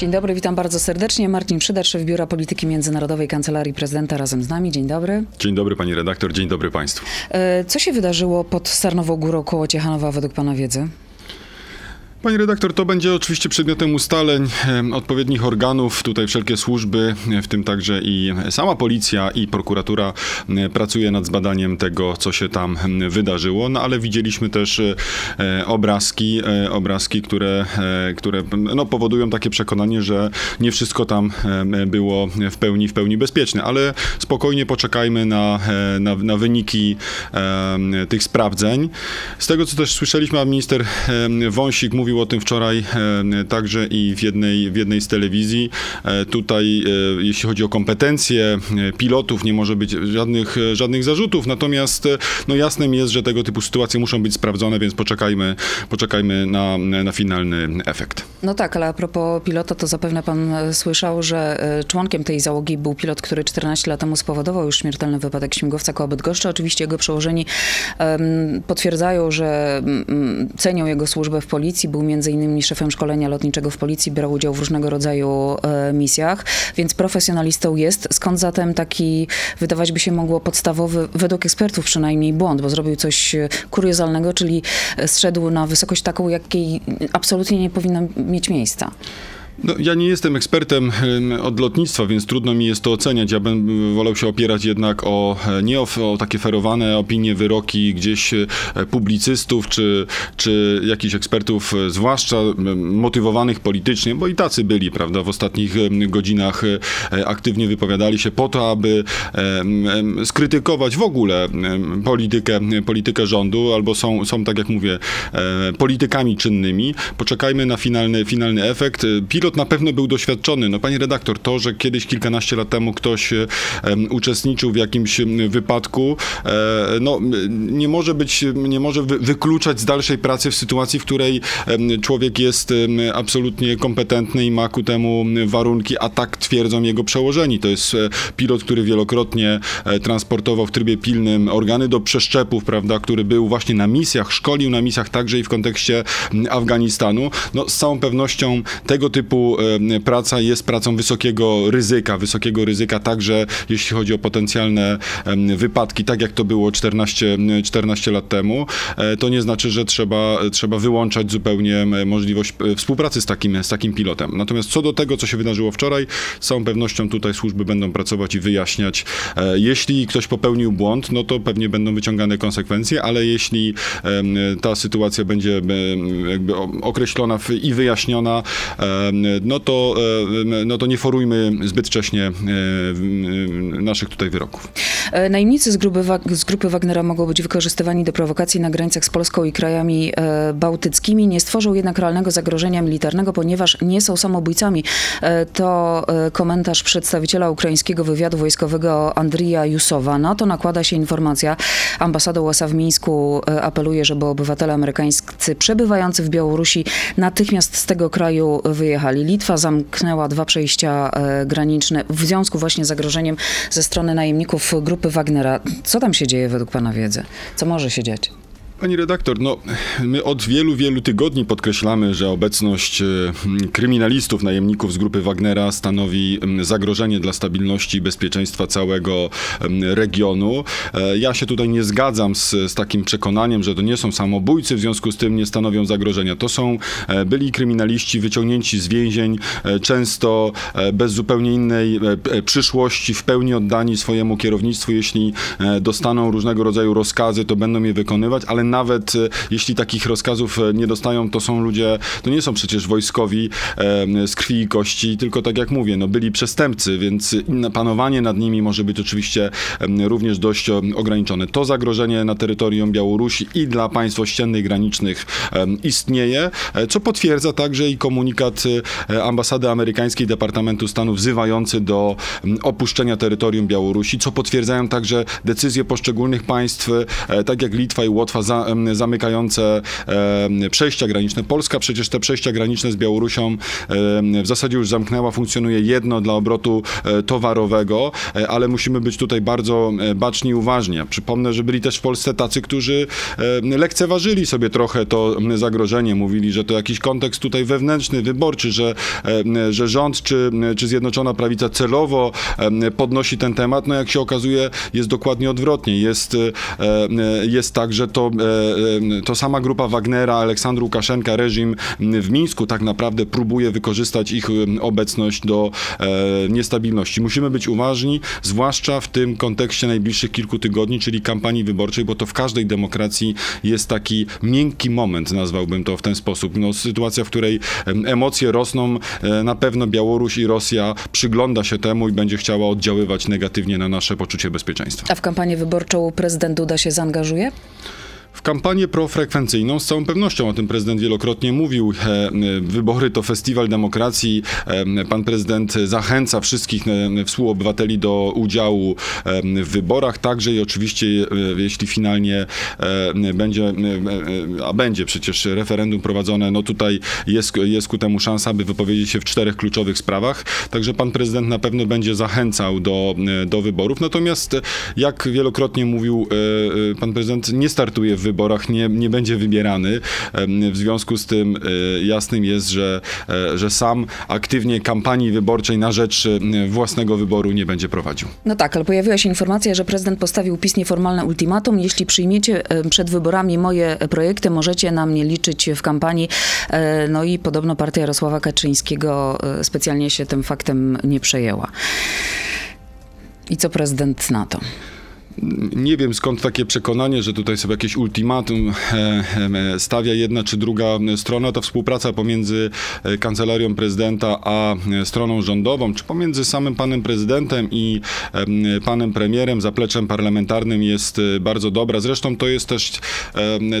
Dzień dobry, witam bardzo serdecznie. Marcin Przydacz, szef Biura Polityki Międzynarodowej Kancelarii Prezydenta razem z nami. Dzień dobry. Dzień dobry pani redaktor, dzień dobry państwu. E, Co się wydarzyło pod Sarnową Górą koło Ciechanowa według pana wiedzy? Pani redaktor, to będzie oczywiście przedmiotem ustaleń odpowiednich organów. Tutaj wszelkie służby, w tym także i sama policja i prokuratura pracuje nad zbadaniem tego, co się tam wydarzyło. No ale widzieliśmy też e, obrazki, e, obrazki, które, e, które no, powodują takie przekonanie, że nie wszystko tam było w pełni, w pełni bezpieczne. Ale spokojnie poczekajmy na, na, na wyniki tych sprawdzeń. Z tego, co też słyszeliśmy, a minister Wąsik mówił o tym wczoraj e, także i w jednej, w jednej z telewizji. E, Tutaj, e, jeśli chodzi o kompetencje pilotów, nie może być żadnych, żadnych zarzutów, natomiast no jasnym jest, że tego typu sytuacje muszą być sprawdzone, więc poczekajmy, poczekajmy na, na finalny efekt. No tak, ale a propos pilota, to zapewne pan słyszał, że członkiem tej załogi był pilot, który 14 lat temu spowodował już śmiertelny wypadek śmigłowca koło Bydgoszczy. Oczywiście jego przełożeni em, potwierdzają, że mm, cenią jego służbę w policji. Był między innymi szefem szkolenia lotniczego w policji, brał udział w różnego rodzaju e, misjach, więc profesjonalistą jest. Skąd zatem taki, wydawać by się mogło, podstawowy, według ekspertów przynajmniej, błąd, bo zrobił coś e, kuriozalnego, czyli e, zszedł na wysokość taką, jakiej absolutnie nie powinna mieć miejsca. No, ja nie jestem ekspertem em, od lotnictwa, więc trudno mi jest to oceniać. Ja bym wolał się opierać jednak o e, nie o, o takie ferowane opinie, wyroki gdzieś e, publicystów czy, czy jakichś ekspertów, e, zwłaszcza motywowanych politycznie, bo i tacy byli, prawda, w ostatnich godzinach aktywnie wypowiadali się po to, aby skrytykować w ogóle politykę, politykę rządu, albo są, są tak jak mówię, politykami czynnymi. Poczekajmy na finalny, finalny efekt. Pilot na pewno był doświadczony. No pani redaktor, to, że kiedyś kilkanaście lat temu ktoś uczestniczył w jakimś wypadku, e, no nie może być, nie może wy, wykluczać z dalszej pracy w sytuacji, w której człowiek jest absolutnie kompetentny i ma ku temu warunki, a tak twierdzą jego przełożeni. To jest e, pilot, który wielokrotnie e, transportował w trybie pilnym organy do przeszczepów, prawda, który był właśnie na misjach, szkolił na misjach także i w kontekście Afganistanu. No, z całą pewnością tego typu praca jest pracą wysokiego ryzyka, wysokiego ryzyka także jeśli chodzi o potencjalne wypadki, tak jak to było 14, 14 lat temu. E, To nie znaczy, że trzeba, trzeba wyłączać zupełnie możliwość e, współpracy z takim, z takim pilotem. Natomiast co do tego, co się wydarzyło wczoraj, z całą pewnością tutaj służby będą pracować i wyjaśniać. E, Jeśli ktoś popełnił błąd, no to pewnie będą wyciągane konsekwencje, ale jeśli ta sytuacja będzie jakby określona i wyjaśniona, no to, em, no to nie forujmy zbyt wcześnie e, naszych tutaj wyroków. E, Najemnicy z grupy, z grupy Wagnera mogą być wykorzystywani do prowokacji na granicach z Polską i krajami e, bałtyckimi. Nie stworzą jednak realnego zagrożenia militarnego, ponieważ nie są samobójcami. E, to e, komentarz przedstawiciela ukraińskiego wywiadu wojskowego Andrija Jusowa. Na to nakłada się informacja. Ambasada USA w Mińsku e, apeluje, żeby obywatele amerykańscy przebywający w Białorusi natychmiast z tego kraju wyjechali. Litwa zamknęła dwa przejścia e, graniczne w związku właśnie z zagrożeniem ze strony najemników grupy Wagnera. Co tam się dzieje według pana wiedzy? Co może się dziać? Pani redaktor, no my od wielu, wielu tygodni podkreślamy, że obecność e, m, kryminalistów, najemników z grupy Wagnera stanowi m, zagrożenie dla stabilności i bezpieczeństwa całego m, regionu. E, Ja się tutaj nie zgadzam z, z takim przekonaniem, że to nie są samobójcy, w związku z tym nie stanowią zagrożenia. To są e, byli kryminaliści wyciągnięci z więzień, często bez zupełnie innej przyszłości, w pełni oddani swojemu kierownictwu. Jeśli dostaną różnego rodzaju rozkazy, to będą je wykonywać, ale nawet e, jeśli takich rozkazów e, nie dostają, to są ludzie, to nie są przecież wojskowi z krwi i kości, tylko tak jak mówię, no byli przestępcy, więc panowanie nad nimi może być oczywiście również dość ograniczone. To zagrożenie na terytorium Białorusi i dla państw ościennych, granicznych istnieje, e, co potwierdza także i komunikat ambasady amerykańskiej Departamentu Stanu wzywający do opuszczenia terytorium Białorusi, co potwierdzają także decyzje poszczególnych państw, tak jak Litwa i Łotwa, za, zamykające przejścia graniczne. Polska przecież te przejścia graniczne z Białorusią w zasadzie już zamknęła, funkcjonuje jedno dla obrotu e, towarowego, e, ale musimy być tutaj bardzo e, baczni i uważni. Przypomnę, że byli też w Polsce tacy, którzy lekceważyli sobie trochę to zagrożenie. Mówili, że to jakiś kontekst tutaj wewnętrzny, wyborczy, że, że rząd czy, czy Zjednoczona Prawica celowo podnosi ten temat. No jak się okazuje, jest dokładnie odwrotnie. Jest, jest tak, że to, e, e, to sama grupa Wagnera, Aleksandr Łukaszenka, reżim w Mińsku tak naprawdę próbuje wykorzystać ich em, obecność do e, niestabilności. Musimy być uważni, zwłaszcza w tym kontekście najbliższych kilku tygodni, czyli kampanii wyborczej, bo to w każdej demokracji jest taki miękki moment, nazwałbym to w ten sposób. No, sytuacja, w której em, emocje rosną, e, na pewno Białoruś i Rosja przygląda się temu i będzie chciała oddziaływać negatywnie na nasze poczucie bezpieczeństwa. A w kampanię wyborczą prezydent Duda się zaangażuje? W kampanię profrekwencyjną z całą pewnością, o tym prezydent wielokrotnie mówił, e, e, wybory to festiwal demokracji. E, Pan prezydent zachęca wszystkich współobywateli do udziału w wyborach, także i oczywiście jeśli finalnie będzie, a będzie przecież referendum prowadzone, no tutaj jest, jest ku temu szansa, by wypowiedzieć się w czterech kluczowych sprawach, także pan prezydent na pewno będzie zachęcał do, do wyborów. Natomiast jak wielokrotnie mówił pan prezydent, nie startuje w wyborach, nie, nie będzie wybierany. W związku z tym e, jasnym jest, że, e, że sam aktywnie kampanii wyborczej na rzecz e, własnego wyboru nie będzie prowadził. No tak, ale pojawiła się informacja, że prezydent postawił PiS nieformalne ultimatum. Jeśli przyjmiecie przed wyborami moje projekty, możecie na mnie liczyć w kampanii. No i podobno partia Jarosława Kaczyńskiego specjalnie się tym faktem nie przejęła. I co prezydent na to? Nie wiem skąd takie przekonanie, że tutaj sobie jakieś ultimatum e, e, stawia jedna czy druga strona. To współpraca pomiędzy e, kancelarią prezydenta a stroną rządową, czy pomiędzy samym panem prezydentem i em, panem premierem, zapleczem parlamentarnym jest bardzo dobra. Zresztą to jest też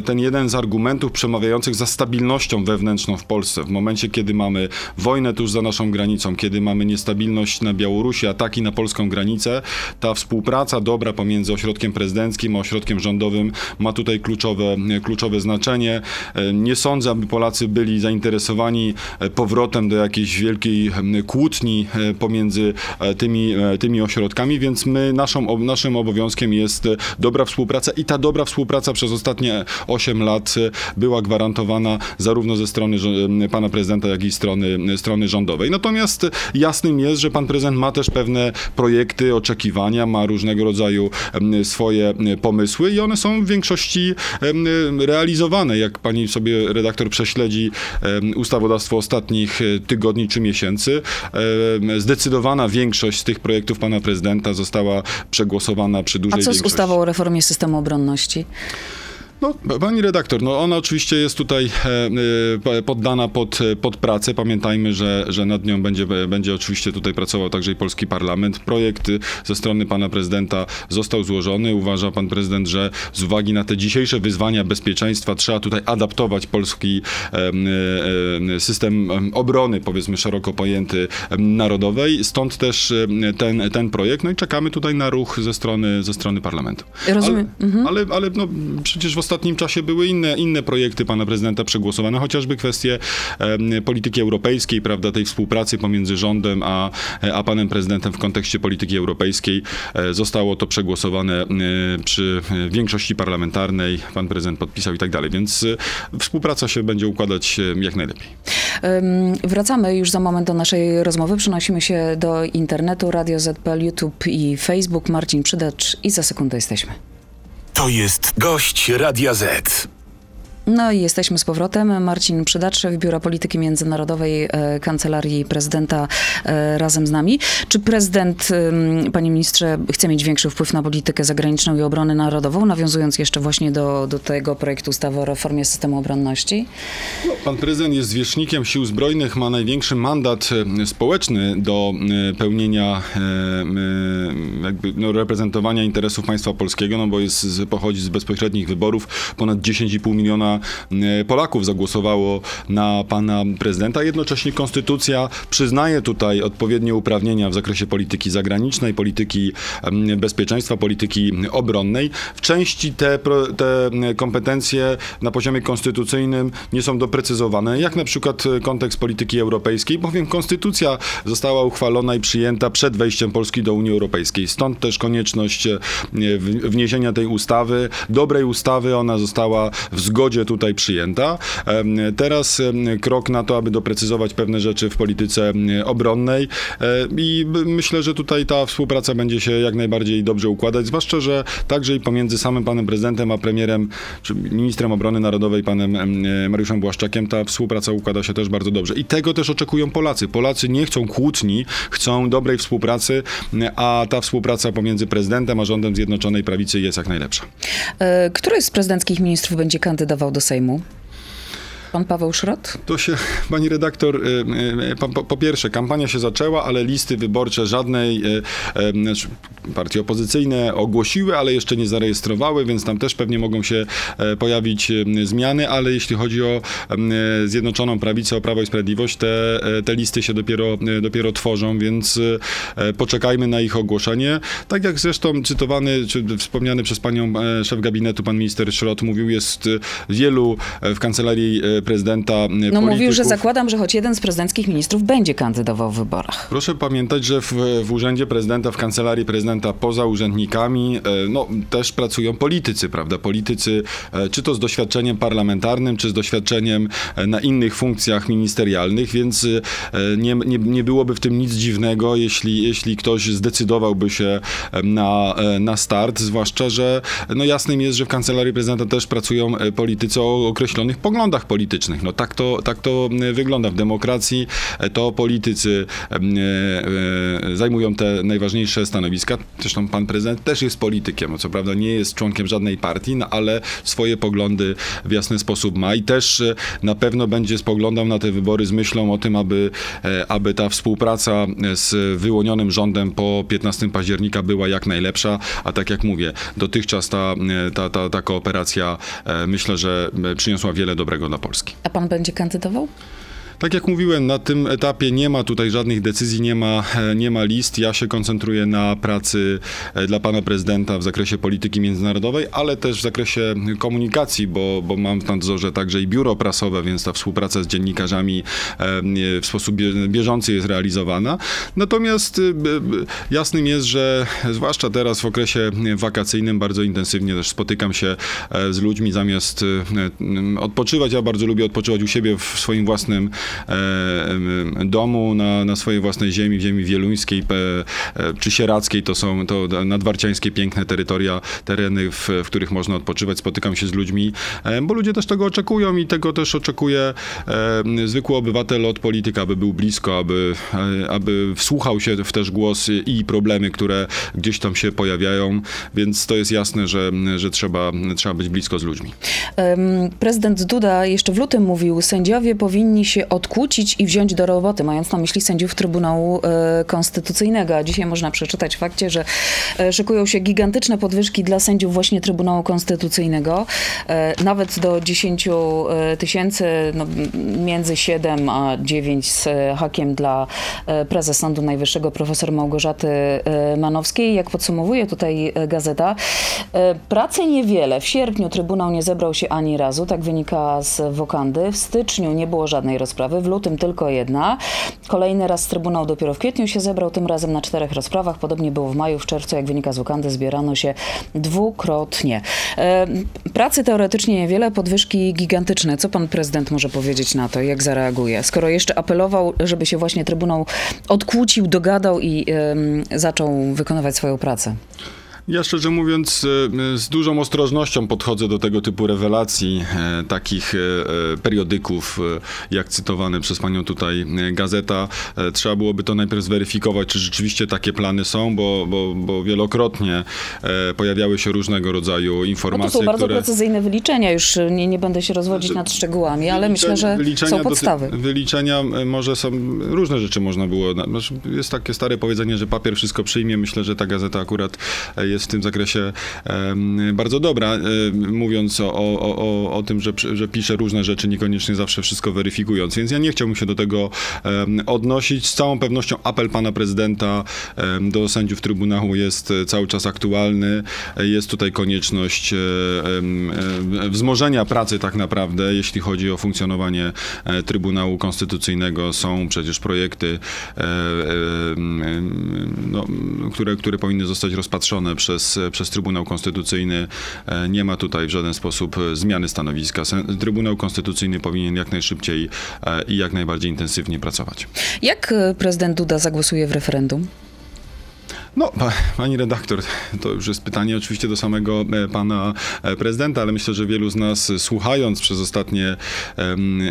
ten jeden z argumentów przemawiających za stabilnością wewnętrzną w Polsce. W momencie, kiedy mamy wojnę tuż za naszą granicą, kiedy mamy niestabilność na Białorusi, ataki na polską granicę, ta współpraca dobra pomiędzy ośrodkiem prezydenckim a ośrodkiem rządowym ma tutaj kluczowe, kluczowe znaczenie. E, Nie sądzę, aby Polacy byli zainteresowani e, powrotem do jakiejś wielkiej kłótni e, pomiędzy tymi, tymi ośrodkami, więc my, naszą, naszym obowiązkiem jest dobra współpraca i ta dobra współpraca przez ostatnie 8 lat była gwarantowana zarówno ze strony pana prezydenta, jak i strony, strony rządowej. Natomiast jasnym jest, że pan prezydent ma też pewne projekty, oczekiwania, ma różnego rodzaju swoje pomysły i one są w większości realizowane. Jak pani sobie redaktor prześledzi ustawodawstwo ostatnich e, tygodni czy miesięcy, zdecydowana większość z tych projektów pana prezydenta została przegłosowana przy A dużej co z większości. ustawą o reformie systemu obronności? No, pani redaktor, no ona oczywiście jest tutaj e, e, poddana pod, pod pracę. Pamiętajmy, że, że nad nią będzie, będzie oczywiście tutaj pracował także i polski parlament. Projekt ze strony pana prezydenta został złożony. Uważa pan prezydent, że z uwagi na te dzisiejsze wyzwania bezpieczeństwa trzeba tutaj adaptować polski e, system em, obrony, powiedzmy szeroko pojęty, narodowej. Stąd też ten, ten projekt. No i czekamy tutaj na ruch ze strony, ze strony parlamentu. Rozumiem. Mhm. Ale, ale no, przecież w ostatnim czasie były inne, inne projekty pana prezydenta przegłosowane, chociażby kwestie polityki europejskiej, prawda, tej współpracy pomiędzy rządem a, a panem prezydentem w kontekście polityki europejskiej. E, Zostało to przegłosowane e, przy e, większości parlamentarnej, pan prezydent podpisał i tak dalej, więc współpraca się będzie układać jak najlepiej. Wracamy już za moment do naszej rozmowy. Przenosimy się do internetu, Radio ZPL, YouTube i Facebook. Marcin Przydacz i za sekundę jesteśmy. To jest gość Radia Z. No i jesteśmy z powrotem. Marcin Przydacz, szef Biura Polityki Międzynarodowej e, Kancelarii Prezydenta e, razem z nami. Czy prezydent, panie ministrze, chce mieć większy wpływ na politykę zagraniczną i obronę narodową, nawiązując jeszcze właśnie do, do tego projektu ustawy o reformie systemu obronności? Pan prezydent jest zwierzchnikiem sił zbrojnych, ma największy mandat e, społeczny do pełnienia, jakby no, reprezentowania interesów państwa polskiego, no bo jest, pochodzi z bezpośrednich wyborów. Ponad 10,5 miliona Polaków zagłosowało na pana prezydenta. Jednocześnie konstytucja przyznaje tutaj odpowiednie uprawnienia w zakresie polityki zagranicznej, polityki bezpieczeństwa, polityki obronnej. W części te, te kompetencje na poziomie konstytucyjnym nie są doprecyzowane, jak na przykład e, kontekst polityki europejskiej, bowiem konstytucja została uchwalona i przyjęta przed wejściem Polski do Unii Europejskiej. Stąd też konieczność e, wniesienia tej ustawy, dobrej ustawy, ona została w zgodzie tutaj przyjęta. Teraz krok na to, aby doprecyzować pewne rzeczy w polityce obronnej e, i myślę, że tutaj ta współpraca będzie się jak najbardziej dobrze układać, zwłaszcza, że także i pomiędzy samym panem prezydentem a premierem, czy ministrem obrony narodowej, panem em, e, Mariuszem Błaszczakiem, ta współpraca układa się też bardzo dobrze. I tego też oczekują Polacy. Polacy nie chcą kłótni, chcą dobrej współpracy, a ta współpraca pomiędzy prezydentem a rządem Zjednoczonej Prawicy jest jak najlepsza. E, Który z prezydenckich ministrów będzie kandydował do Sejmu? Pan Paweł Szrot? To się, pani redaktor, y, y, po, po, pierwsze, kampania się zaczęła, ale listy wyborcze żadnej y, partie opozycyjne ogłosiły, ale jeszcze nie zarejestrowały, więc tam też pewnie mogą się e, pojawić zmiany, ale jeśli chodzi o y, Zjednoczoną Prawicę, o Prawo i Sprawiedliwość, te, e, te listy się dopiero, dopiero tworzą, więc e, poczekajmy na ich ogłoszenie. Tak jak zresztą cytowany, czy wspomniany przez panią e, szef gabinetu, pan minister Szrot mówił, jest wielu e, w kancelarii e, prezydenta e, No mówił, że polityków. zakładam, że choć jeden z prezydenckich ministrów będzie kandydował w wyborach. Proszę pamiętać, że w, w urzędzie prezydenta, w kancelarii prezydenta, poza urzędnikami, e, no, też pracują politycy, prawda? Politycy, e, czy to z doświadczeniem parlamentarnym, czy z doświadczeniem na innych funkcjach ministerialnych, więc nie, nie, nie byłoby w tym nic dziwnego, jeśli, jeśli ktoś zdecydowałby się na, na start, zwłaszcza, że no jasnym jest, że w kancelarii prezydenta też pracują politycy o określonych poglądach politycznych. No tak to, tak to e, wygląda w demokracji, e, to politycy e, zajmują te najważniejsze stanowiska. Zresztą pan prezydent też jest politykiem, no co prawda nie jest członkiem żadnej partii, no ale swoje poglądy w jasny sposób ma i też na pewno będzie spoglądał na te wybory z myślą o tym, aby, aby ta współpraca z wyłonionym rządem po 15 października była jak najlepsza, a tak jak mówię, dotychczas ta, ta, ta, ta kooperacja myślę, że przyniosła wiele dobrego dla Polski. A pan będzie kandydował? Tak jak mówiłem, na tym etapie nie ma tutaj żadnych decyzji, nie ma, e, nie ma list. Ja się koncentruję na pracy e, dla pana prezydenta w zakresie polityki międzynarodowej, ale też w zakresie komunikacji, bo, bo mam w nadzorze także i biuro prasowe, więc ta współpraca z dziennikarzami e, w sposób bie- bieżący jest realizowana. Natomiast jasnym jest, że zwłaszcza teraz w okresie wakacyjnym bardzo intensywnie też spotykam się z ludźmi zamiast odpoczywać. Ja bardzo lubię odpoczywać u siebie w swoim własnym domu, na, na swojej własnej ziemi, w ziemi wieluńskiej e, czy sierackiej. To są to nadwarciańskie piękne terytoria, tereny, w, w których można odpoczywać. Spotykam się z ludźmi, e, bo ludzie też tego oczekują i tego też oczekuje e, zwykły obywatel od polityka, aby był blisko, aby, e, aby wsłuchał się w też głosy i problemy, które gdzieś tam się pojawiają, więc to jest jasne, że, że trzeba, trzeba być blisko z ludźmi. Prezydent Duda jeszcze w lutym mówił, sędziowie powinni się odkłócić i wziąć do roboty, mając na myśli sędziów Trybunału e, Konstytucyjnego. A dzisiaj można przeczytać w fakcie, że e, szykują się gigantyczne podwyżki dla sędziów właśnie Trybunału Konstytucyjnego. E, Nawet do 10 e, tysięcy, no, między 7 a 9 z hakiem dla prezes Sądu Najwyższego profesor Małgorzaty Manowskiej. Jak podsumowuje tutaj gazeta, pracy niewiele. W sierpniu Trybunał nie zebrał się ani razu, tak wynika z Wokandy. W styczniu nie było żadnej rozprawy, w lutym tylko jedna. Kolejny raz Trybunał dopiero w kwietniu się zebrał, tym razem na czterech rozprawach. Podobnie było w maju, w czerwcu, jak wynika z Wokandy, zbierano się dwukrotnie. E, Pracy teoretycznie niewiele, podwyżki gigantyczne. Co pan prezydent może powiedzieć na to? Jak zareaguje? Skoro jeszcze apelował, żeby się właśnie Trybunał odkłócił, dogadał i zaczął wykonywać swoją pracę. Ja szczerze mówiąc e, z dużą ostrożnością podchodzę do tego typu rewelacji, e, takich e, periodyków, jak cytowany przez panią tutaj gazeta. Trzeba byłoby to najpierw zweryfikować, czy rzeczywiście takie plany są, bo, bo, bo wielokrotnie pojawiały się różnego rodzaju No to informacje, są bardzo które... precyzyjne wyliczenia, już nie, nie będę się rozwodzić nad szczegółami, ale myślę, że Wyliczenia są doty- podstawy. Wyliczenia e, może są, różne rzeczy można było, na- znaczy, jest takie stare powiedzenie, że papier wszystko przyjmie. Myślę, że ta gazeta akurat jest w tym zakresie bardzo dobra, mówiąc o, o, o, o tym, że, że pisze różne rzeczy, niekoniecznie zawsze wszystko weryfikując. Więc ja nie chciałbym się do tego odnosić. Z całą pewnością apel pana prezydenta do sędziów Trybunału jest e, cały czas aktualny. E, Jest tutaj konieczność e, wzmożenia pracy tak naprawdę, jeśli chodzi o funkcjonowanie Trybunału Konstytucyjnego. Są przecież projekty, no, które, które powinny zostać rozpatrzone przez, przez Trybunał Konstytucyjny. E, Nie ma tutaj w żaden sposób e, zmiany stanowiska. Trybunał Konstytucyjny powinien jak najszybciej e, i jak najbardziej intensywnie pracować. Jak prezydent Duda zagłosuje w referendum? No, pa, pani redaktor, to już jest pytanie oczywiście do samego e, pana e, prezydenta, ale myślę, że wielu z nas e, słuchając przez ostatnie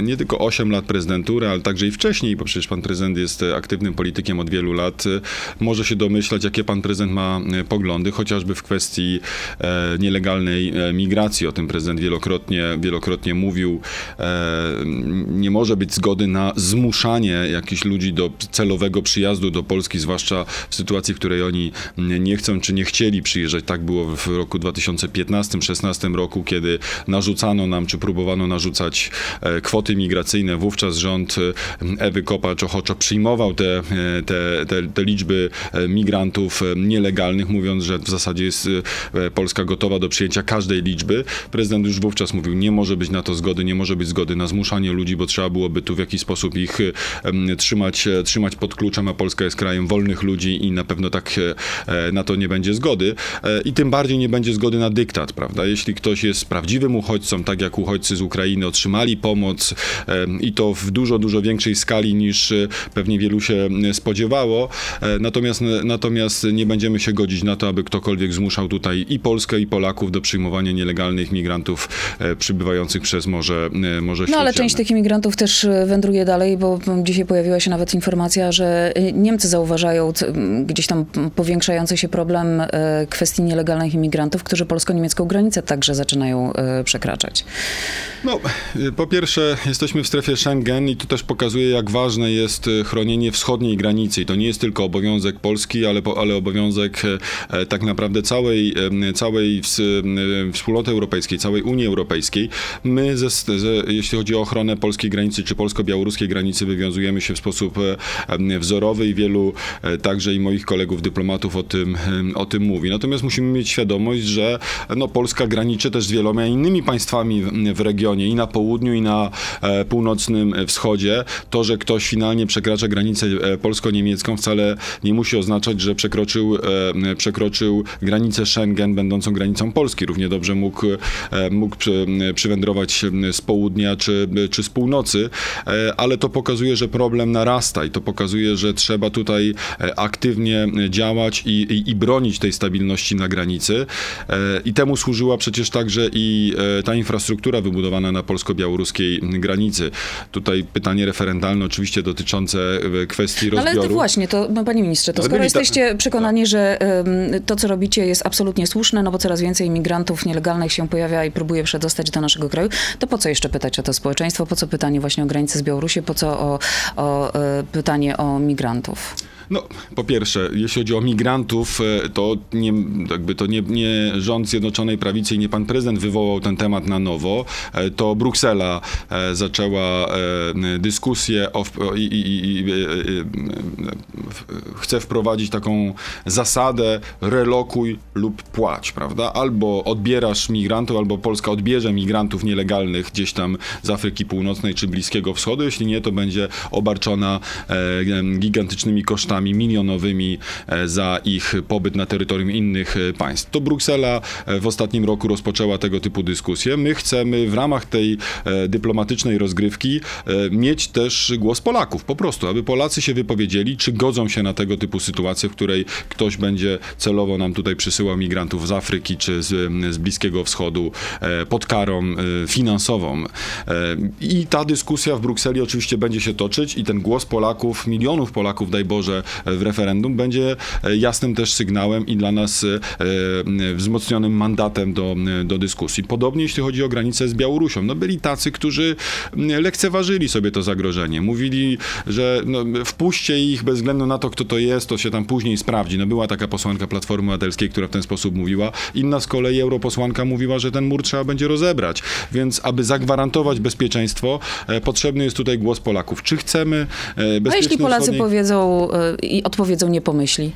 nie tylko 8 lat prezydentury, ale także i wcześniej, bo przecież pan prezydent jest aktywnym politykiem od wielu lat, może się domyślać, jakie pan prezydent ma poglądy, chociażby w kwestii nielegalnej migracji. O tym prezydent wielokrotnie, wielokrotnie mówił. Nie może być zgody na zmuszanie jakichś ludzi do celowego przyjazdu do Polski, zwłaszcza w sytuacji, w której oni nie chcą czy nie chcieli przyjeżdżać. Tak było w roku 2015-16 roku, kiedy narzucano nam, czy próbowano narzucać e, kwoty migracyjne. Wówczas rząd e, Ewy Kopacz-Ochoczo przyjmował te, e, te, te, te liczby migrantów nielegalnych, mówiąc, że w zasadzie jest Polska gotowa do przyjęcia każdej liczby. Prezydent już wówczas mówił, nie może być na to zgody, nie może być zgody na zmuszanie ludzi, bo trzeba byłoby tu w jakiś sposób ich trzymać, trzymać pod kluczem, a Polska jest krajem wolnych ludzi i na pewno tak na to nie będzie zgody. E, I tym bardziej nie będzie zgody na dyktat, prawda? Jeśli ktoś jest prawdziwym uchodźcą, tak jak uchodźcy z Ukrainy otrzymali pomoc em, i to w dużo, dużo większej skali niż e, pewnie wielu się spodziewało. E, Natomiast, natomiast nie będziemy się godzić na to, aby ktokolwiek zmuszał tutaj i Polskę, i Polaków do przyjmowania nielegalnych migrantów e, przybywających przez Morze, e, Morze No ale część tych imigrantów też e, wędruje dalej, bo dzisiaj pojawiła się nawet informacja, że e, Niemcy zauważają gdzieś tam powiększający się problem e, kwestii nielegalnych imigrantów, którzy polsko-niemiecką granicę także zaczynają e, przekraczać. No, po pierwsze, jesteśmy w strefie Schengen i to też pokazuje, jak ważne jest y, chronienie wschodniej granicy. I to nie jest tylko obowiązek Polski, ale, ale obowiązek e, e, tak naprawdę całej, całej wspólnoty europejskiej, całej Unii Europejskiej. My, ze, ze, jeśli chodzi o ochronę polskiej granicy czy polsko-białoruskiej granicy, wywiązujemy się w sposób e, wzorowy i wielu e, także i moich kolegów dyplomatów o tym, o tym mówi. Natomiast musimy mieć świadomość, że no, Polska graniczy też z wieloma innymi państwami w, w regionie i na południu, i na e, północnym wschodzie. To, że ktoś finalnie przekracza granicę e, polsko-niemiecką wcale nie musi oznaczać, że przekroczył, e, przekroczył granicę Schengen, będącą granicą Polski. Równie dobrze mógł, e, mógł przy, przywędrować z południa czy, czy z północy, e, ale to pokazuje, że problem narasta i to pokazuje, że trzeba tutaj e, aktywnie działać i, i, i bronić tej stabilności na granicy. E, I temu służyła przecież także i e, ta infrastruktura wybudowana na polsko-białoruskiej granicy. Tutaj pytanie referendalne oczywiście dotyczące e, kwestii Ale rozbioru. to właśnie, to no, panie ministrze, to Ale skoro byli ta- jesteście przekonani, że to, co robicie jest absolutnie słuszne, no bo coraz więcej imigrantów nielegalnych się pojawia i próbuje przedostać do naszego kraju, to po co jeszcze pytać o to społeczeństwo? Po co pytanie właśnie o granice z Białorusi? Po co o, o pytanie o migrantów? No, po pierwsze, jeśli chodzi o migrantów, e, to nie, jakby to nie, nie rząd Zjednoczonej Prawicy i nie pan prezydent wywołał ten temat na nowo. E, To Bruksela e, zaczęła dyskusję o, i, i, i, chce wprowadzić taką zasadę relokuj lub płać, prawda? Albo odbierasz migrantów, albo Polska odbierze migrantów nielegalnych gdzieś tam z Afryki Północnej czy Bliskiego Wschodu. Jeśli nie, to będzie obarczona gigantycznymi kosztami milionowymi e, za ich pobyt na terytorium innych e, państw. To Bruksela e, w ostatnim roku rozpoczęła tego typu dyskusję. My chcemy w ramach tej dyplomatycznej rozgrywki mieć też głos Polaków, po prostu, aby Polacy się wypowiedzieli, czy godzą się na tego typu sytuację, w której ktoś będzie celowo nam tutaj przysyłał migrantów z Afryki czy z, z Bliskiego Wschodu pod karą finansową. I ta dyskusja w Brukseli oczywiście będzie się toczyć i ten głos Polaków, milionów Polaków, daj Boże, w referendum, będzie jasnym też sygnałem i dla nas wzmocnionym mandatem do, do dyskusji. Podobnie jeśli chodzi o granicę z Białorusią. No byli tacy, którzy lekceważyli sobie to zagrożenie. Mówili, że no, wpuśćcie ich bez względu na to, kto to jest, to się tam później sprawdzi. No była taka posłanka Platformy Obywatelskiej, która w ten sposób mówiła. Inna z kolei europosłanka mówiła, że ten mur trzeba będzie rozebrać. Więc aby zagwarantować bezpieczeństwo, e, potrzebny jest tutaj głos Polaków. Czy chcemy bezpiecznej A jeśli Polacy wschodniej... powiedzą e, i odpowiedzą nie pomyśli?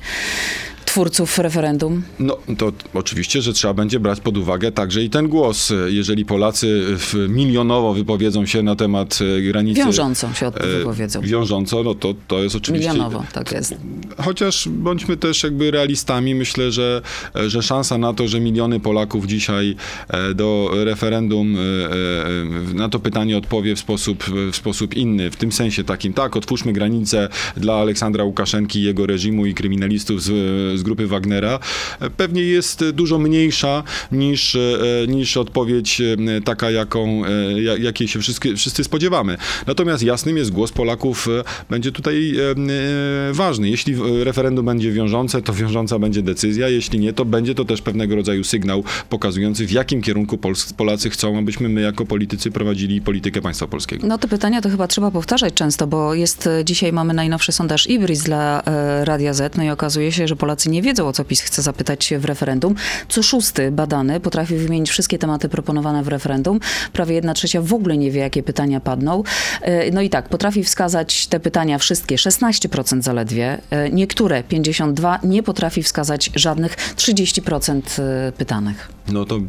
Twórców referendum? No to oczywiście, że trzeba będzie brać pod uwagę także i ten głos. Jeżeli Polacy milionowo wypowiedzą się na temat e, granicy... Wiążąco się e, wypowiedzą. Wiążąco, no to, to jest oczywiście... Milionowo, tak jest. Chociaż bądźmy też jakby realistami. Myślę, że, że szansa na to, że miliony Polaków dzisiaj e, do referendum na to pytanie odpowie w sposób, w sposób inny. W tym sensie takim, tak, otwórzmy granice dla Aleksandra Łukaszenki, jego reżimu i kryminalistów z, z grupy Wagnera, pewnie jest dużo mniejsza niż, e, niż odpowiedź e, taka, jaką, e, jakiej się wszyscy, wszyscy spodziewamy. Natomiast jasnym jest głos Polaków będzie tutaj ważny. Jeśli referendum będzie wiążące, to wiążąca będzie decyzja. Jeśli nie, to będzie to też pewnego rodzaju sygnał pokazujący, w jakim kierunku Polacy chcą, abyśmy my jako politycy prowadzili politykę państwa polskiego. No te pytania to chyba trzeba powtarzać często, bo jest dzisiaj mamy najnowszy sondaż Ibris dla Radia Z, no i okazuje się, że Polacy nie wiedzą, o co PiS chce zapytać w referendum. Co szósty badany potrafi wymienić wszystkie tematy proponowane w referendum. Prawie jedna trzecia w ogóle nie wie, jakie pytania padną. E, no i tak, potrafi wskazać te pytania wszystkie, 16% zaledwie. E, niektóre, 52, nie potrafi wskazać żadnych, 30% e, pytanych. No to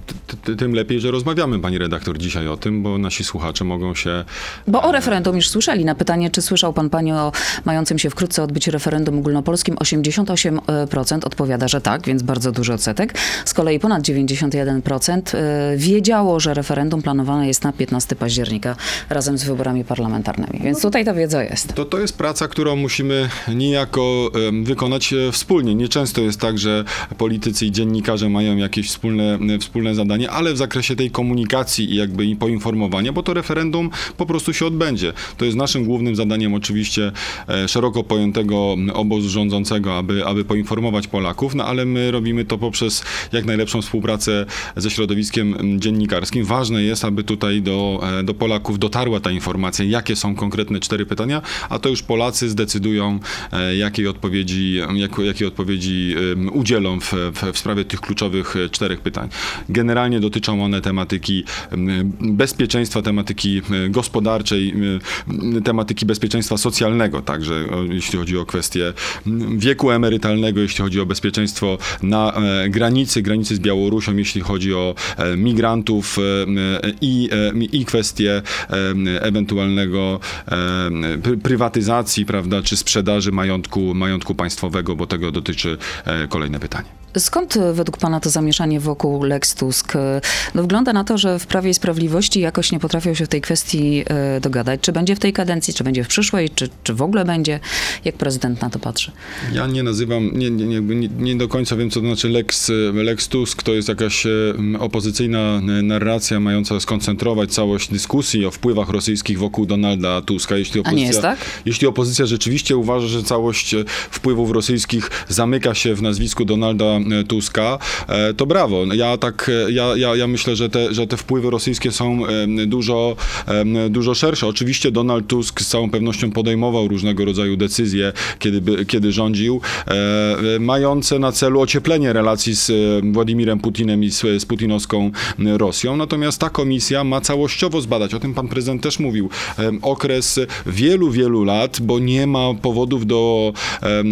tym lepiej, że rozmawiamy, pani redaktor, dzisiaj o tym, bo nasi słuchacze mogą się... Bo o referendum już słyszeli. Na pytanie, czy słyszał pan, pani o mającym się wkrótce odbyć referendum ogólnopolskim, 88% odpowiada, że tak, więc bardzo duży odsetek. Z kolei ponad 91% y, wiedziało, że referendum planowane jest na 15 października razem z wyborami parlamentarnymi. Więc tutaj ta wiedza jest. To, to jest praca, którą musimy niejako wykonać e, wspólnie. Nieczęsto jest tak, że politycy i dziennikarze mają jakieś wspólne, wspólne zadanie, ale w zakresie tej komunikacji i jakby poinformowania, bo to referendum po prostu się odbędzie. To jest naszym głównym zadaniem oczywiście e, szeroko pojętego obozu rządzącego, aby, aby poinformować Polaków, no ale my robimy to poprzez jak najlepszą współpracę ze środowiskiem dziennikarskim. Ważne jest, aby tutaj do, e, do Polaków dotarła ta informacja, jakie są konkretne cztery pytania, a to już Polacy zdecydują, e, jakiej odpowiedzi, jak, jakiej odpowiedzi udzielą w, w, w sprawie tych kluczowych e, czterech pytań. Generalnie dotyczą one tematyki bezpieczeństwa, tematyki gospodarczej, tematyki bezpieczeństwa socjalnego, także jeśli chodzi o kwestie wieku emerytalnego, jeśli chodzi o o bezpieczeństwo na e, granicy, granicy z Białorusią, jeśli chodzi o e, migrantów e, i, i kwestie ewentualnego prywatyzacji, prawda, czy sprzedaży majątku, majątku państwowego, bo tego dotyczy kolejne pytanie. Skąd według pana to zamieszanie wokół Lex Tusk? No, wygląda na to, że w Prawie i Sprawiedliwości jakoś nie potrafią się w tej kwestii e, dogadać. Czy będzie w tej kadencji, czy będzie w przyszłej, czy, czy w ogóle będzie? Jak prezydent na to patrzy? Ja nie nazywam, nie, nie, nie, nie do końca wiem, co to znaczy Lex, Lex Tusk. To jest jakaś e, opozycyjna narracja mająca skoncentrować całość dyskusji o wpływach rosyjskich wokół Donalda Tuska. Jeśli opozycja, A nie jest tak? Jeśli opozycja rzeczywiście uważa, że całość wpływów rosyjskich zamyka się w nazwisku Donalda E, Tuska, e, to brawo. Ja tak, e, ja, ja, ja myślę, że te, że te wpływy rosyjskie są dużo, dużo szersze. Oczywiście Donald Tusk z całą pewnością podejmował różnego rodzaju decyzje, kiedy, kiedy rządził, mające na celu ocieplenie relacji z Władimirem Putinem i z, z putinowską Rosją. Natomiast ta komisja ma całościowo zbadać, o tym pan prezydent też mówił, okres wielu, wielu lat, bo nie ma powodów do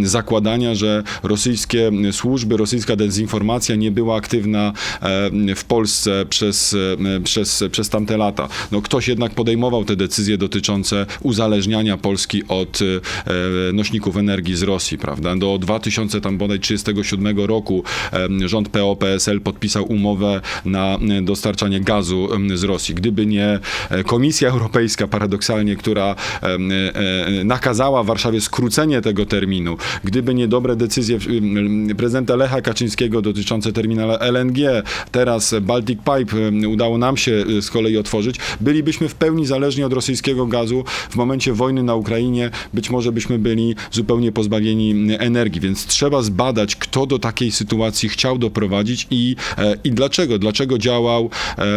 zakładania, że rosyjskie służby, rosyjskie rosyjska dezinformacja nie była aktywna e, w Polsce przez, e, przez, przez tamte lata. No, ktoś jednak podejmował te decyzje dotyczące uzależniania Polski od e, nośników energii z Rosji, prawda? Do 2000 tam bodaj 37 roku rząd PO-PSL podpisał umowę na dostarczanie gazu z Rosji. Gdyby nie Komisja Europejska, paradoksalnie, która nakazała Warszawie skrócenie tego terminu, gdyby nie dobre decyzje prezydenta Lecha Kaczyńskiego dotyczące terminala LNG, teraz Baltic Pipe udało nam się e, z kolei otworzyć, bylibyśmy w pełni zależni od rosyjskiego gazu. W momencie wojny na Ukrainie być może byśmy byli zupełnie pozbawieni energii, więc trzeba zbadać, kto do takiej sytuacji chciał doprowadzić i, e, i dlaczego. Dlaczego działał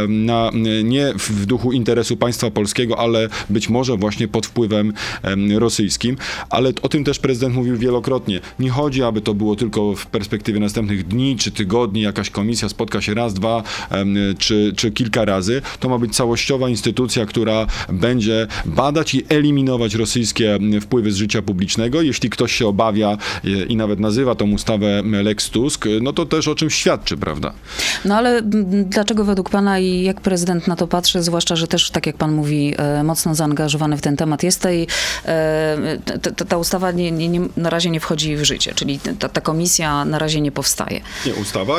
na, nie w duchu interesu państwa polskiego, ale być może właśnie pod wpływem em, rosyjskim. Ale o tym też prezydent mówił wielokrotnie. Nie chodzi, aby to było tylko w perspektywie następnych dni czy tygodni, jakaś komisja spotka się raz, dwa czy, czy kilka razy. To ma być całościowa instytucja, która będzie badać i eliminować rosyjskie wpływy z życia publicznego. Jeśli ktoś się obawia e, i nawet nazywa tą ustawę Lex Tusk, no to też o czymś świadczy, prawda? No ale dlaczego według pana i jak prezydent na to patrzy, zwłaszcza, że też, tak jak pan mówi, e, mocno zaangażowany w ten temat jest e, ta, ta, ta ustawa nie, nie, nie, na razie nie wchodzi w życie, czyli ta, ta komisja na razie nie powstaje. Nie, ustawa,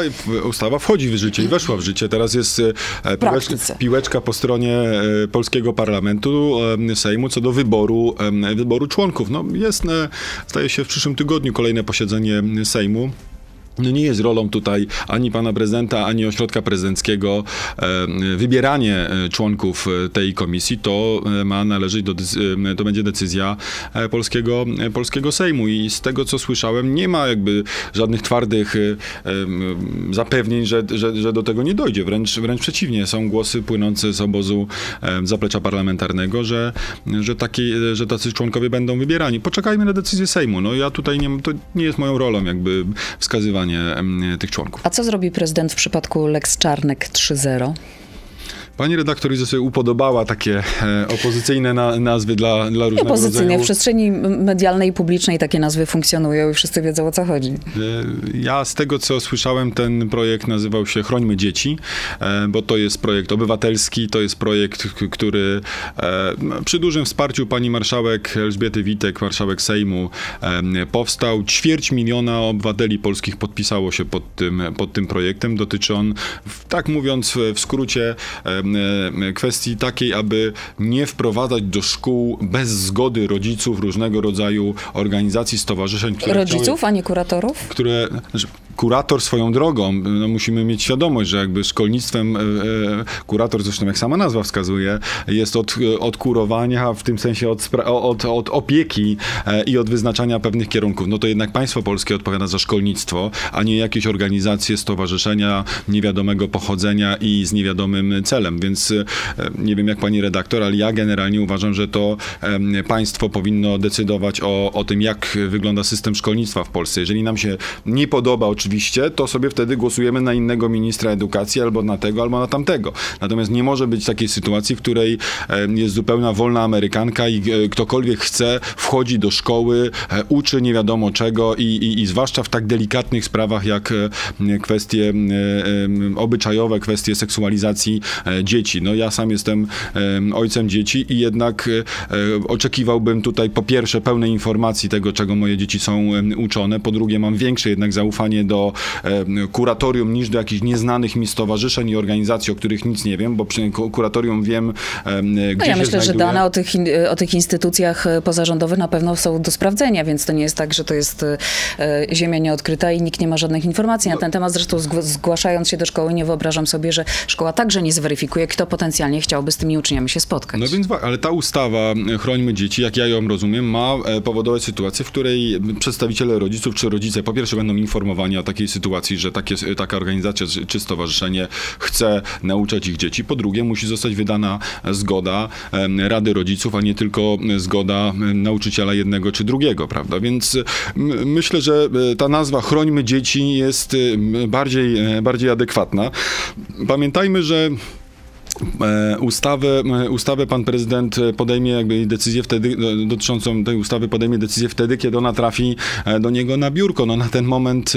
ustawa wchodzi w życie i weszła w życie. Teraz jest e, piłeczka, piłeczka po stronie e, polskiego parlamentu, e, Sejmu, co do wyboru, wyboru członków. No jest, e, zdaje się, w przyszłym tygodniu kolejne posiedzenie Sejmu. No nie jest rolą tutaj ani pana prezydenta, ani ośrodka prezydenckiego e, wybieranie e, członków e, tej komisji. To ma należeć do, to będzie decyzja polskiego, polskiego Sejmu i z tego co słyszałem nie ma jakby żadnych twardych zapewnień, że, że, że do tego nie dojdzie. Wręcz, wręcz przeciwnie, są głosy płynące z obozu zaplecza parlamentarnego, że, że, taki, że tacy członkowie będą wybierani. Poczekajmy na decyzję Sejmu. No ja tutaj nie, to nie jest moją rolą jakby wskazywanie tych członków. A co zrobi prezydent w przypadku Lex Czarnek 3.0? Pani redaktor Iza sobie upodobała takie e, opozycyjne na, nazwy dla, dla różnego Opozycyjne w rodzaju... przestrzeni medialnej i publicznej takie nazwy funkcjonują i wszyscy wiedzą o co chodzi. E, Ja z tego, co słyszałem, ten projekt nazywał się Chrońmy Dzieci, e, bo to jest projekt obywatelski, to jest projekt, który przy dużym wsparciu pani marszałek Elżbiety Witek, marszałek Sejmu, powstał. Ćwierć miliona obywateli polskich podpisało się pod tym, pod tym projektem. Dotyczy on, w- tak mówiąc w skrócie, kwestii takiej, aby nie wprowadzać do szkół bez zgody rodziców różnego rodzaju organizacji, stowarzyszeń, które chciały- Rodziców, a nie kuratorów? które znaczy, kurator swoją drogą, no musimy mieć świadomość, że jakby szkolnictwem e, e, kurator, zresztą jak sama nazwa wskazuje, jest od, od kurowania, w tym sensie od, od, od opieki e, i od wyznaczania pewnych kierunków. No to jednak państwo polskie odpowiada za szkolnictwo, a nie jakieś organizacje, stowarzyszenia niewiadomego pochodzenia i z niewiadomym celem. Więc e, nie wiem jak pani redaktor, ale ja generalnie uważam, że to państwo powinno decydować o, o tym, jak wygląda system szkolnictwa w Polsce. Jeżeli nam się nie podoba oczywiście, to sobie wtedy głosujemy na innego ministra edukacji, albo na tego, albo na tamtego. Natomiast nie może być takiej sytuacji, w której jest zupełna wolna amerykanka i e, ktokolwiek chce, wchodzi do szkoły, e, uczy nie wiadomo czego i, i, i zwłaszcza w tak delikatnych sprawach jak kwestie obyczajowe, kwestie seksualizacji dzieci. No ja sam jestem em, ojcem dzieci i jednak e, e, oczekiwałbym tutaj po pierwsze pełnej informacji tego, czego moje dzieci są uczone, po drugie mam większe jednak zaufanie do kuratorium niż do jakichś nieznanych mi stowarzyszeń i organizacji, o których nic nie wiem, bo przy ku- kuratorium wiem, em, gdzie No ja myślę, że znajduje. dane o tych, o tych instytucjach e, pozarządowych na pewno są do sprawdzenia, więc to nie jest tak, że to jest ziemia nieodkryta i nikt nie ma żadnych informacji No. na ten temat. Zresztą zgł- zgłaszając się do szkoły nie wyobrażam sobie, że szkoła także nie zweryfikuje, kto potencjalnie chciałby z tymi uczniami się spotkać. No więc, ale ta ustawa e, Chrońmy Dzieci, jak ja ją rozumiem, ma e, powodować sytuację, w której przedstawiciele rodziców czy rodzice po pierwsze będą informowani o takiej sytuacji, że takie, taka organizacja czy- stowarzyszenie chce nauczać ich dzieci. Po drugie, musi zostać wydana zgoda em, Rady Rodziców, a nie tylko zgoda nauczyciela jednego czy drugiego, prawda? Więc e, myślę, że e, ta nazwa Chrońmy Dzieci jest e, bardziej, e, bardziej adekwatna. Pamiętajmy, że E, Ustawę, e, ustawę pan prezydent e, podejmie jakby decyzję wtedy, dotyczącą tej ustawy podejmie decyzję wtedy, kiedy ona trafi do niego na biurko. No na ten moment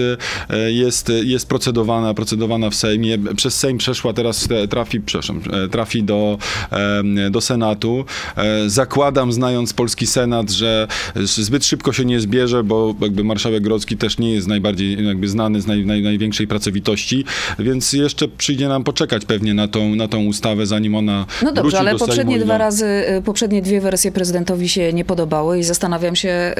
jest, jest procedowana, procedowana w Sejmie. Przez Sejm przeszła, teraz trafi, trafi do, do Senatu. Zakładam, znając polski Senat, że zbyt szybko się nie zbierze, bo jakby marszałek Grodzki też nie jest najbardziej jakby znany z naj, naj, największej pracowitości, więc jeszcze przyjdzie nam poczekać pewnie na tą, na tą ustawę, zanim ona No dobrze, ale do poprzednie dwa razy, y, poprzednie dwie wersje prezydentowi się nie podobały i zastanawiam się,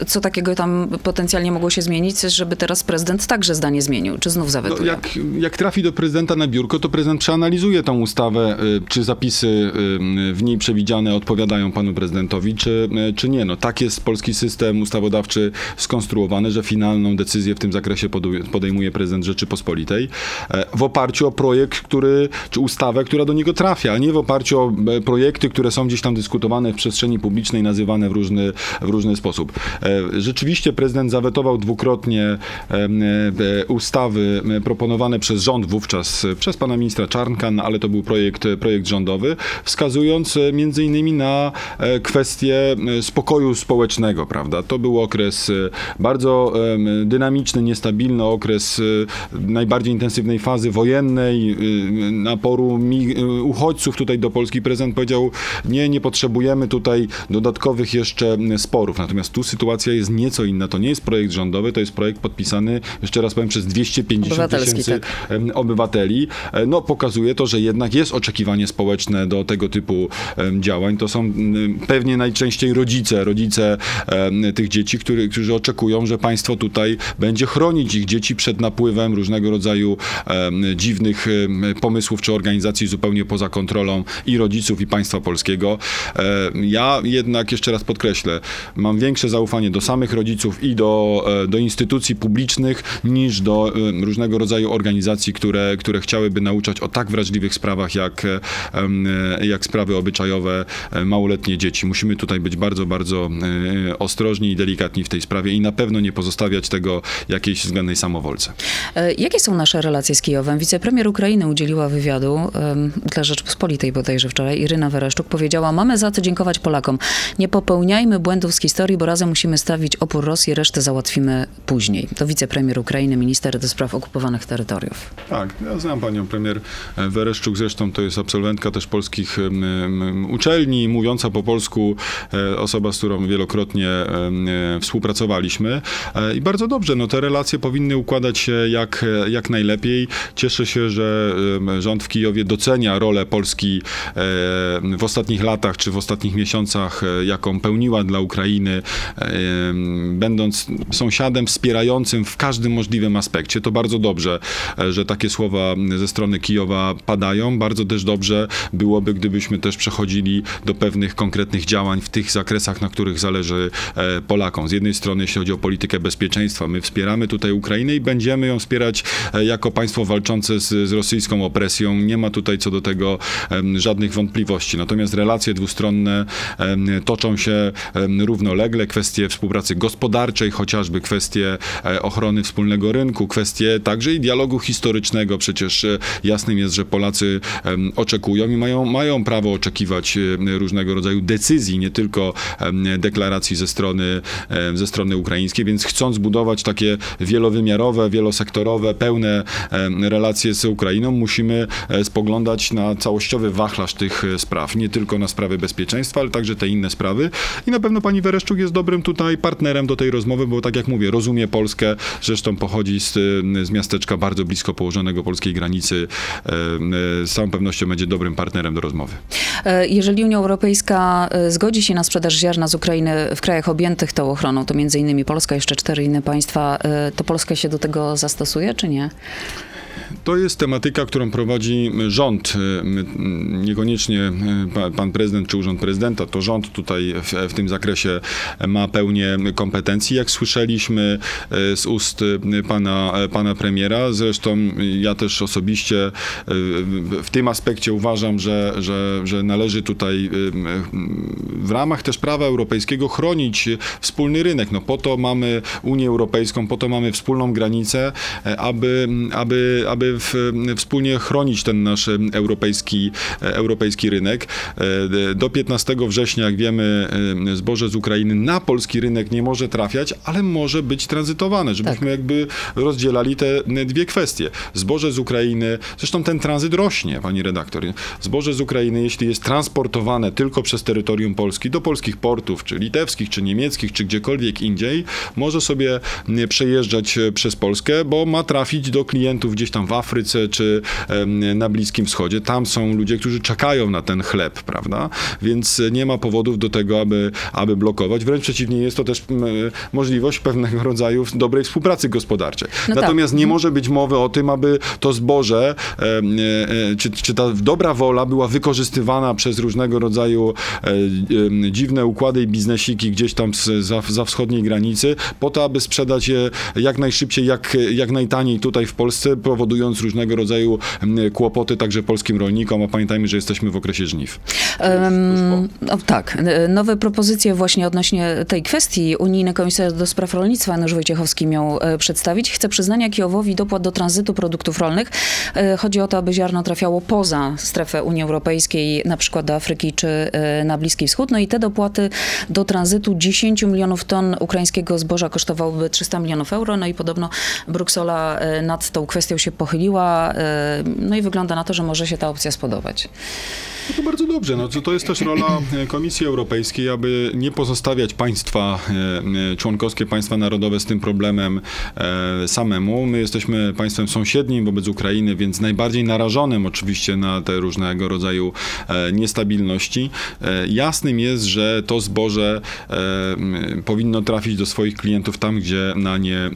y, co takiego tam potencjalnie mogło się zmienić, żeby teraz prezydent także zdanie zmienił, czy znów No, zawetuje? jak, jak trafi do prezydenta na biurko, to prezydent przeanalizuje tą ustawę, y, czy zapisy w niej przewidziane odpowiadają panu prezydentowi, czy, czy nie. No, tak jest polski system ustawodawczy skonstruowany, że finalną decyzję w tym zakresie podejmuje prezydent Rzeczypospolitej e, w oparciu o projekt, który, czy ustawę, która do niego trafia, a nie w oparciu o e, projekty, które są gdzieś tam dyskutowane w przestrzeni publicznej, nazywane w różny, w różny sposób. E, Rzeczywiście prezydent zawetował dwukrotnie e, ustawy proponowane przez rząd wówczas, przez pana ministra Czarnka, no, ale to był projekt, projekt rządowy, wskazując między innymi na kwestię spokoju społecznego, prawda? To był okres bardzo dynamiczny, niestabilny, okres najbardziej intensywnej fazy wojennej, naporu uchodźców tutaj do Polski. Prezydent powiedział, nie, nie potrzebujemy tutaj dodatkowych jeszcze sporów. Natomiast tu sytuacja jest nieco inna. To nie jest projekt rządowy, to jest projekt podpisany, jeszcze raz powiem, przez 250 Obywatelski, tysięcy tak. obywateli. E, No, pokazuje to, że jednak jest oczekiwanie społeczne do tego typu działań. To są pewnie najczęściej rodzice, rodzice tych dzieci, który, którzy oczekują, że państwo tutaj będzie chronić ich dzieci przed napływem różnego rodzaju dziwnych pomysłów czy organizacji zupełnie poza kontrolą i rodziców, i państwa polskiego. E, Ja jednak jeszcze raz podkreślę, mam większe zaufanie do samych rodziców i do, e, do instytucji publicznych niż do e, różnego rodzaju organizacji, które, które chciałyby nauczać o tak wrażliwych sprawach jak, jak sprawy obyczajowe małoletnie dzieci. Musimy tutaj być bardzo, bardzo ostrożni i delikatni w tej sprawie i na pewno nie pozostawiać tego jakiejś względnej samowolce. Jakie są nasze relacje z Kijowem? Wicepremier Ukrainy udzieliła wywiadu dla Rzeczpospolitej bodajże wczoraj. Iryna Wereszczuk powiedziała, mamy za co dziękować Polakom. Nie popełniajmy błędów z historii, bo razem musimy stawić opór Rosji, resztę załatwimy później. To wicepremier Ukrainy, minister do spraw okupowanych terytoriów. Tak, ja znam panią premier Wereszczuk, zresztą to jest absolwentka też polskich uczelni, mówiąca po polsku, e, osoba, z którą wielokrotnie e, współpracowaliśmy E, i bardzo dobrze, no te relacje powinny układać się jak, jak najlepiej. Cieszę się, że rząd w Kijowie docenia rolę Polski e, w ostatnich latach, czy w ostatnich miesiącach, e, jaką pełniła dla Ukrainy, e, będąc sąsiadem wspierającym w każdym możliwym aspekcie. To bardzo dobrze, że takie słowa ze strony Kijowa padają. Bardzo też dobrze byłoby, gdybyśmy też przechodzili do pewnych konkretnych działań w tych zakresach, na których zależy Polakom. Z jednej strony, jeśli chodzi o politykę bezpieczeństwa, my wspieramy tutaj Ukrainę i będziemy ją wspierać jako państwo walczące z, z rosyjską opresją. Nie ma tutaj co do tego żadnych wątpliwości. Natomiast relacje dwustronne toczą się równolegle. Kwestie współpracy gospodarczej, chociażby kwestie e, ochrony wspólnego rynku, kwestie także i dialogu historycznego. Przecież e, jasnym jest, że Polacy oczekują i mają, mają prawo oczekiwać różnego rodzaju decyzji, nie tylko deklaracji ze strony, ze strony ukraińskiej, więc chcąc budować takie wielowymiarowe, wielosektorowe, pełne relacje z Ukrainą, musimy e, spoglądać na całościowy wachlarz tych e, spraw, nie tylko na sprawy bezpieczeństwa, ale także te inne sprawy. I na pewno pani Wereszczuk jest dobrym tutaj partnerem do tej rozmowy, bo tak jak mówię, rozumie Polskę, zresztą pochodzi z, z miasteczka bardzo blisko położonego polskiej granicy. E, e, Z całą pewnością będzie dobrym partnerem do rozmowy. E, Jeżeli Unia Europejska e, zgodzi się na sprzedaż ziarna z Ukrainy w krajach objętych tą ochroną, to między innymi Polska, jeszcze cztery inne państwa, e, to Polska się do tego zastosuje, czy nie? To jest tematyka, którą prowadzi rząd, y, my- niekoniecznie y, pa- pan prezydent czy urząd prezydenta, to rząd tutaj w, w tym zakresie ma pełnię kompetencji, jak słyszeliśmy y, z ust pana, pana premiera. Zresztą ja też osobiście w- tym aspekcie uważam, że, że, że należy tutaj w ramach też prawa europejskiego chronić wspólny rynek. No po to mamy Unię Europejską, po to mamy wspólną granicę, aby, aby aby, aby w, wspólnie chronić ten nasz europejski, europejski rynek. Do 15 września, jak wiemy, zboże z Ukrainy na polski rynek nie może trafiać, ale może być tranzytowane, żebyśmy Tak. jakby rozdzielali te dwie kwestie. Zboże z Ukrainy, zresztą ten tranzyt rośnie, pani redaktor. Zboże z Ukrainy, jeśli jest transportowane tylko przez terytorium Polski do polskich portów, czy litewskich, czy niemieckich, czy gdziekolwiek indziej, może sobie przejeżdżać e, przez Polskę, bo ma trafić do klientów gdzieś tam w Afryce, czy na Bliskim Wschodzie. Tam są ludzie, którzy czekają na ten chleb, prawda? Więc nie ma powodów do tego, aby, aby blokować. Wręcz przeciwnie, jest to też możliwość pewnego rodzaju dobrej współpracy gospodarczej. No tak. Natomiast nie może być mowy o tym, aby to zboże, e, e, czy, czy ta dobra wola była wykorzystywana przez różnego rodzaju e, dziwne układy i biznesiki gdzieś tam z, za, za wschodniej granicy, po to, aby sprzedać je jak najszybciej, jak, jak najtaniej tutaj w Polsce, powodując różnego rodzaju m, kłopoty także polskim rolnikom, a pamiętajmy, że jesteśmy w okresie żniw. Em, no, tak, e, nowe propozycje właśnie odnośnie tej kwestii unijny komisarz do spraw rolnictwa Janusz Wojciechowski miał e, przedstawić. Chce przyznania Kijowowi dopłat do tranzytu produktów rolnych. E, Chodzi o to, aby ziarno trafiało poza strefę Unii Europejskiej, na przykład do Afryki czy na Bliski Wschód. No i te dopłaty do tranzytu 10 milionów ton ukraińskiego zboża kosztowałyby 300 milionów euro. No i podobno Bruksela nad tą kwestią się pochyliła. e, No i wygląda na to, że może się ta opcja spodobać. No to bardzo dobrze. No, to, jest też rola e, Komisji Europejskiej, aby nie pozostawiać państwa e, e, członkowskie, państwa narodowe z tym problemem samemu. My jesteśmy państwem sąsiednim wobec Ukrainy, więc najbardziej narażonym oczywiście na te różnego rodzaju niestabilności. Jasnym jest, że to zboże powinno trafić do swoich klientów tam, gdzie na nie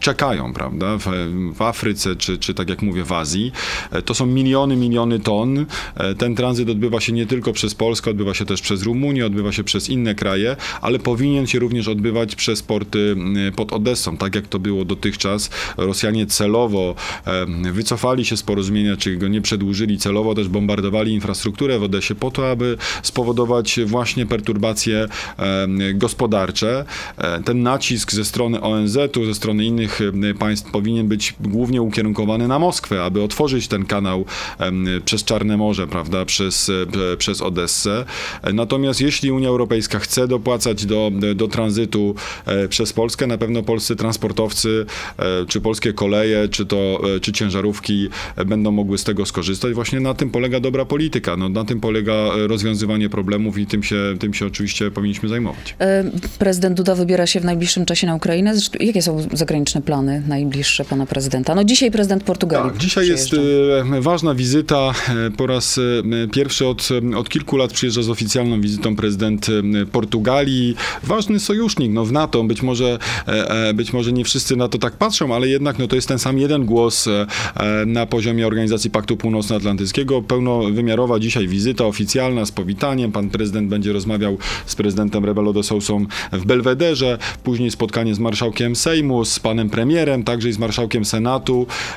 czekają, prawda? W Afryce, czy, czy tak jak mówię, w Azji. E, To są miliony, miliony ton. E, Ten tranzyt odbywa się nie tylko przez Polskę, odbywa się też przez Rumunię, odbywa się przez inne kraje, ale powinien się również odbywać przez porty m, pod Odessą, tak jak to było dotychczas. Rosjanie celowo wycofali się z porozumienia, czy go nie przedłużyli, celowo też bombardowali infrastrukturę w Odessie po to, aby spowodować właśnie perturbacje gospodarcze. E, Ten nacisk ze strony ONZ-u, ze strony innych państw powinien być głównie ukierunkowany na Moskwę, aby otworzyć ten kanał przez Czarne Morze, prawda, przez, e, przez Odessę. Natomiast jeśli Unia Europejska chce dopłacać do, do tranzytu e, przez Polskę, na pewno polscy transportowcy, e, czy polskie koleje, czy to, czy ciężarówki będą mogły z tego skorzystać. Właśnie na tym polega dobra polityka, no, na tym polega rozwiązywanie problemów i tym się, tym się oczywiście powinniśmy zajmować. Prezydent Duda wybiera się w najbliższym czasie na Ukrainę. Jakie są zagraniczne plany najbliższe pana prezydenta? No dzisiaj prezydent Portugalii. Tak, dzisiaj jest e, ważna wizyta. E, Po raz e, pierwszy od, od kilku lat przyjeżdża z oficjalną wizytą prezydent Portugalii. Ważny sojusznik no, w NATO. Być może, być może nie wszyscy na to tak patrzą, ale jednak no, to jest ten sam jeden głos na poziomie Organizacji Paktu Północnoatlantyckiego. Pełnowymiarowa dzisiaj wizyta oficjalna z powitaniem. Pan prezydent będzie rozmawiał z prezydentem Rebelo de Sousą w Belwederze. Później spotkanie z marszałkiem Sejmu, z panem premierem, także i z marszałkiem Senatu.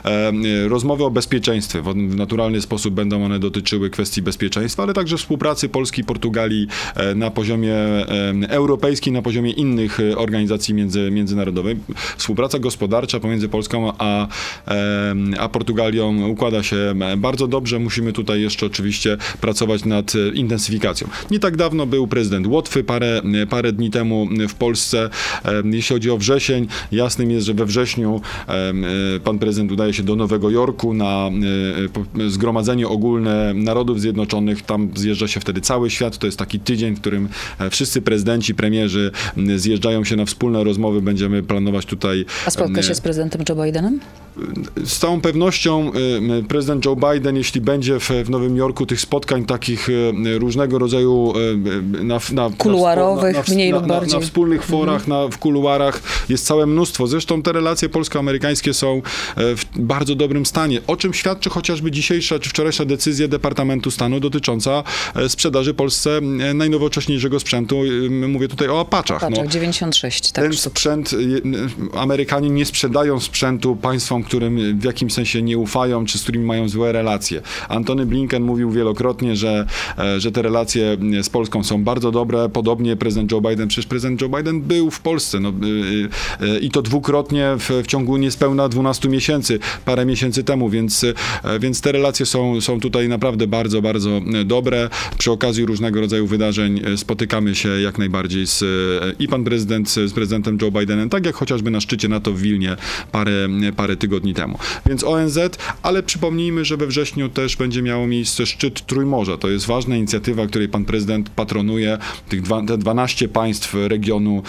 E, e, rozmowy o bezpieczeństwie. W, naturalny sposób będą one dotyczyły kwestii bezpieczeństwa, ale także współpracy Polski i Portugalii e, na poziomie e, europejskim, na poziomie innych organizacji między, międzynarodowych. Współpraca gospodarcza pomiędzy Polską a, a Portugalią układa się bardzo dobrze. Musimy tutaj jeszcze oczywiście pracować nad intensyfikacją. Nie tak dawno był prezydent Łotwy, parę, parę dni temu w Polsce. Jeśli chodzi o wrzesień, jasnym jest, że we wrześniu pan prezydent udaje się do Nowego Jorku na e, Zgromadzenie Ogólne Narodów Zjednoczonych. Tam zjeżdża się wtedy cały świat. To jest taki tydzień, w którym e, wszyscy prezydenci, premierzy zjeżdżają się na wspólne rozmowy. Będziemy planować tutaj A spotka e, się z prezydentem Joe Bidenem? z całą pewnością prezydent Joe Biden, jeśli będzie w, w Nowym Jorku tych spotkań takich y, różnego rodzaju na, na, Kuluarowych, na, na, mniej na, lub bardziej. na wspólnych forach, na, w kuluarach jest całe mnóstwo. Zresztą te relacje polsko-amerykańskie są e, w bardzo dobrym stanie, o czym świadczy chociażby dzisiejsza czy wczorajsza decyzja Departamentu Stanu dotycząca e, sprzedaży Polsce e, najnowocześniejszego sprzętu. Mówię tutaj o Apaczach. Patrz, No, 96, tak. ten sprzęt, Amerykanie nie sprzedają sprzętu państwom, którym w jakimś sensie nie ufają, czy z którymi mają złe relacje. Antony Blinken mówił wielokrotnie, że, e, że te relacje z Polską są bardzo dobre. Podobnie prezydent Joe Biden, przecież prezydent Joe Biden był w Polsce no, i to dwukrotnie w, w ciągu niespełna 12 kilkunastu miesięcy, parę miesięcy temu, więc, e, więc te relacje są, są tutaj naprawdę bardzo, bardzo e, dobre. Przy okazji różnego rodzaju wydarzeń e, spotykamy się jak najbardziej z, i pan prezydent z prezydentem Joe Bidenem, tak jak chociażby na szczycie NATO w Wilnie parę, parę tygodni temu. Więc ONZ, ale przypomnijmy, że we wrześniu też będzie miało miejsce szczyt Trójmorza. To jest ważna inicjatywa, której pan prezydent patronuje. Tych dwa, te 12 państw regionu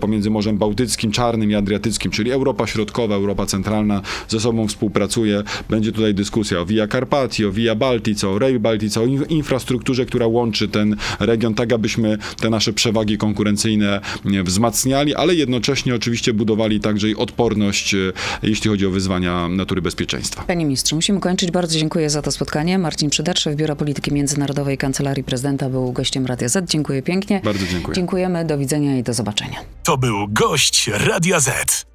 pomiędzy Morzem Bałtyckim, Czarnym i Adriatyckim, czyli Europa Środkowa, Europa Centralna ze sobą współpracuje. Będzie tutaj dyskusja o Via Carpatii, o Via Baltice, o Rail Baltice, o in- infrastrukturze, która łączy ten region, tak abyśmy te nasze przewagi konkurencyjne wzmacniali, ale jednocześnie oczywiście budowali także i odporność, e, jeśli chodzi o wyzwania natury bezpieczeństwa. Panie ministrze, musimy kończyć. Bardzo dziękuję za to spotkanie. Marcin Przydarz, szef Biura Polityki Międzynarodowej Kancelarii Prezydenta, był gościem Radia Z. Dziękuję pięknie. Bardzo dziękuję. Dziękujemy, do widzenia i do zobaczenia. To był gość Radia Z.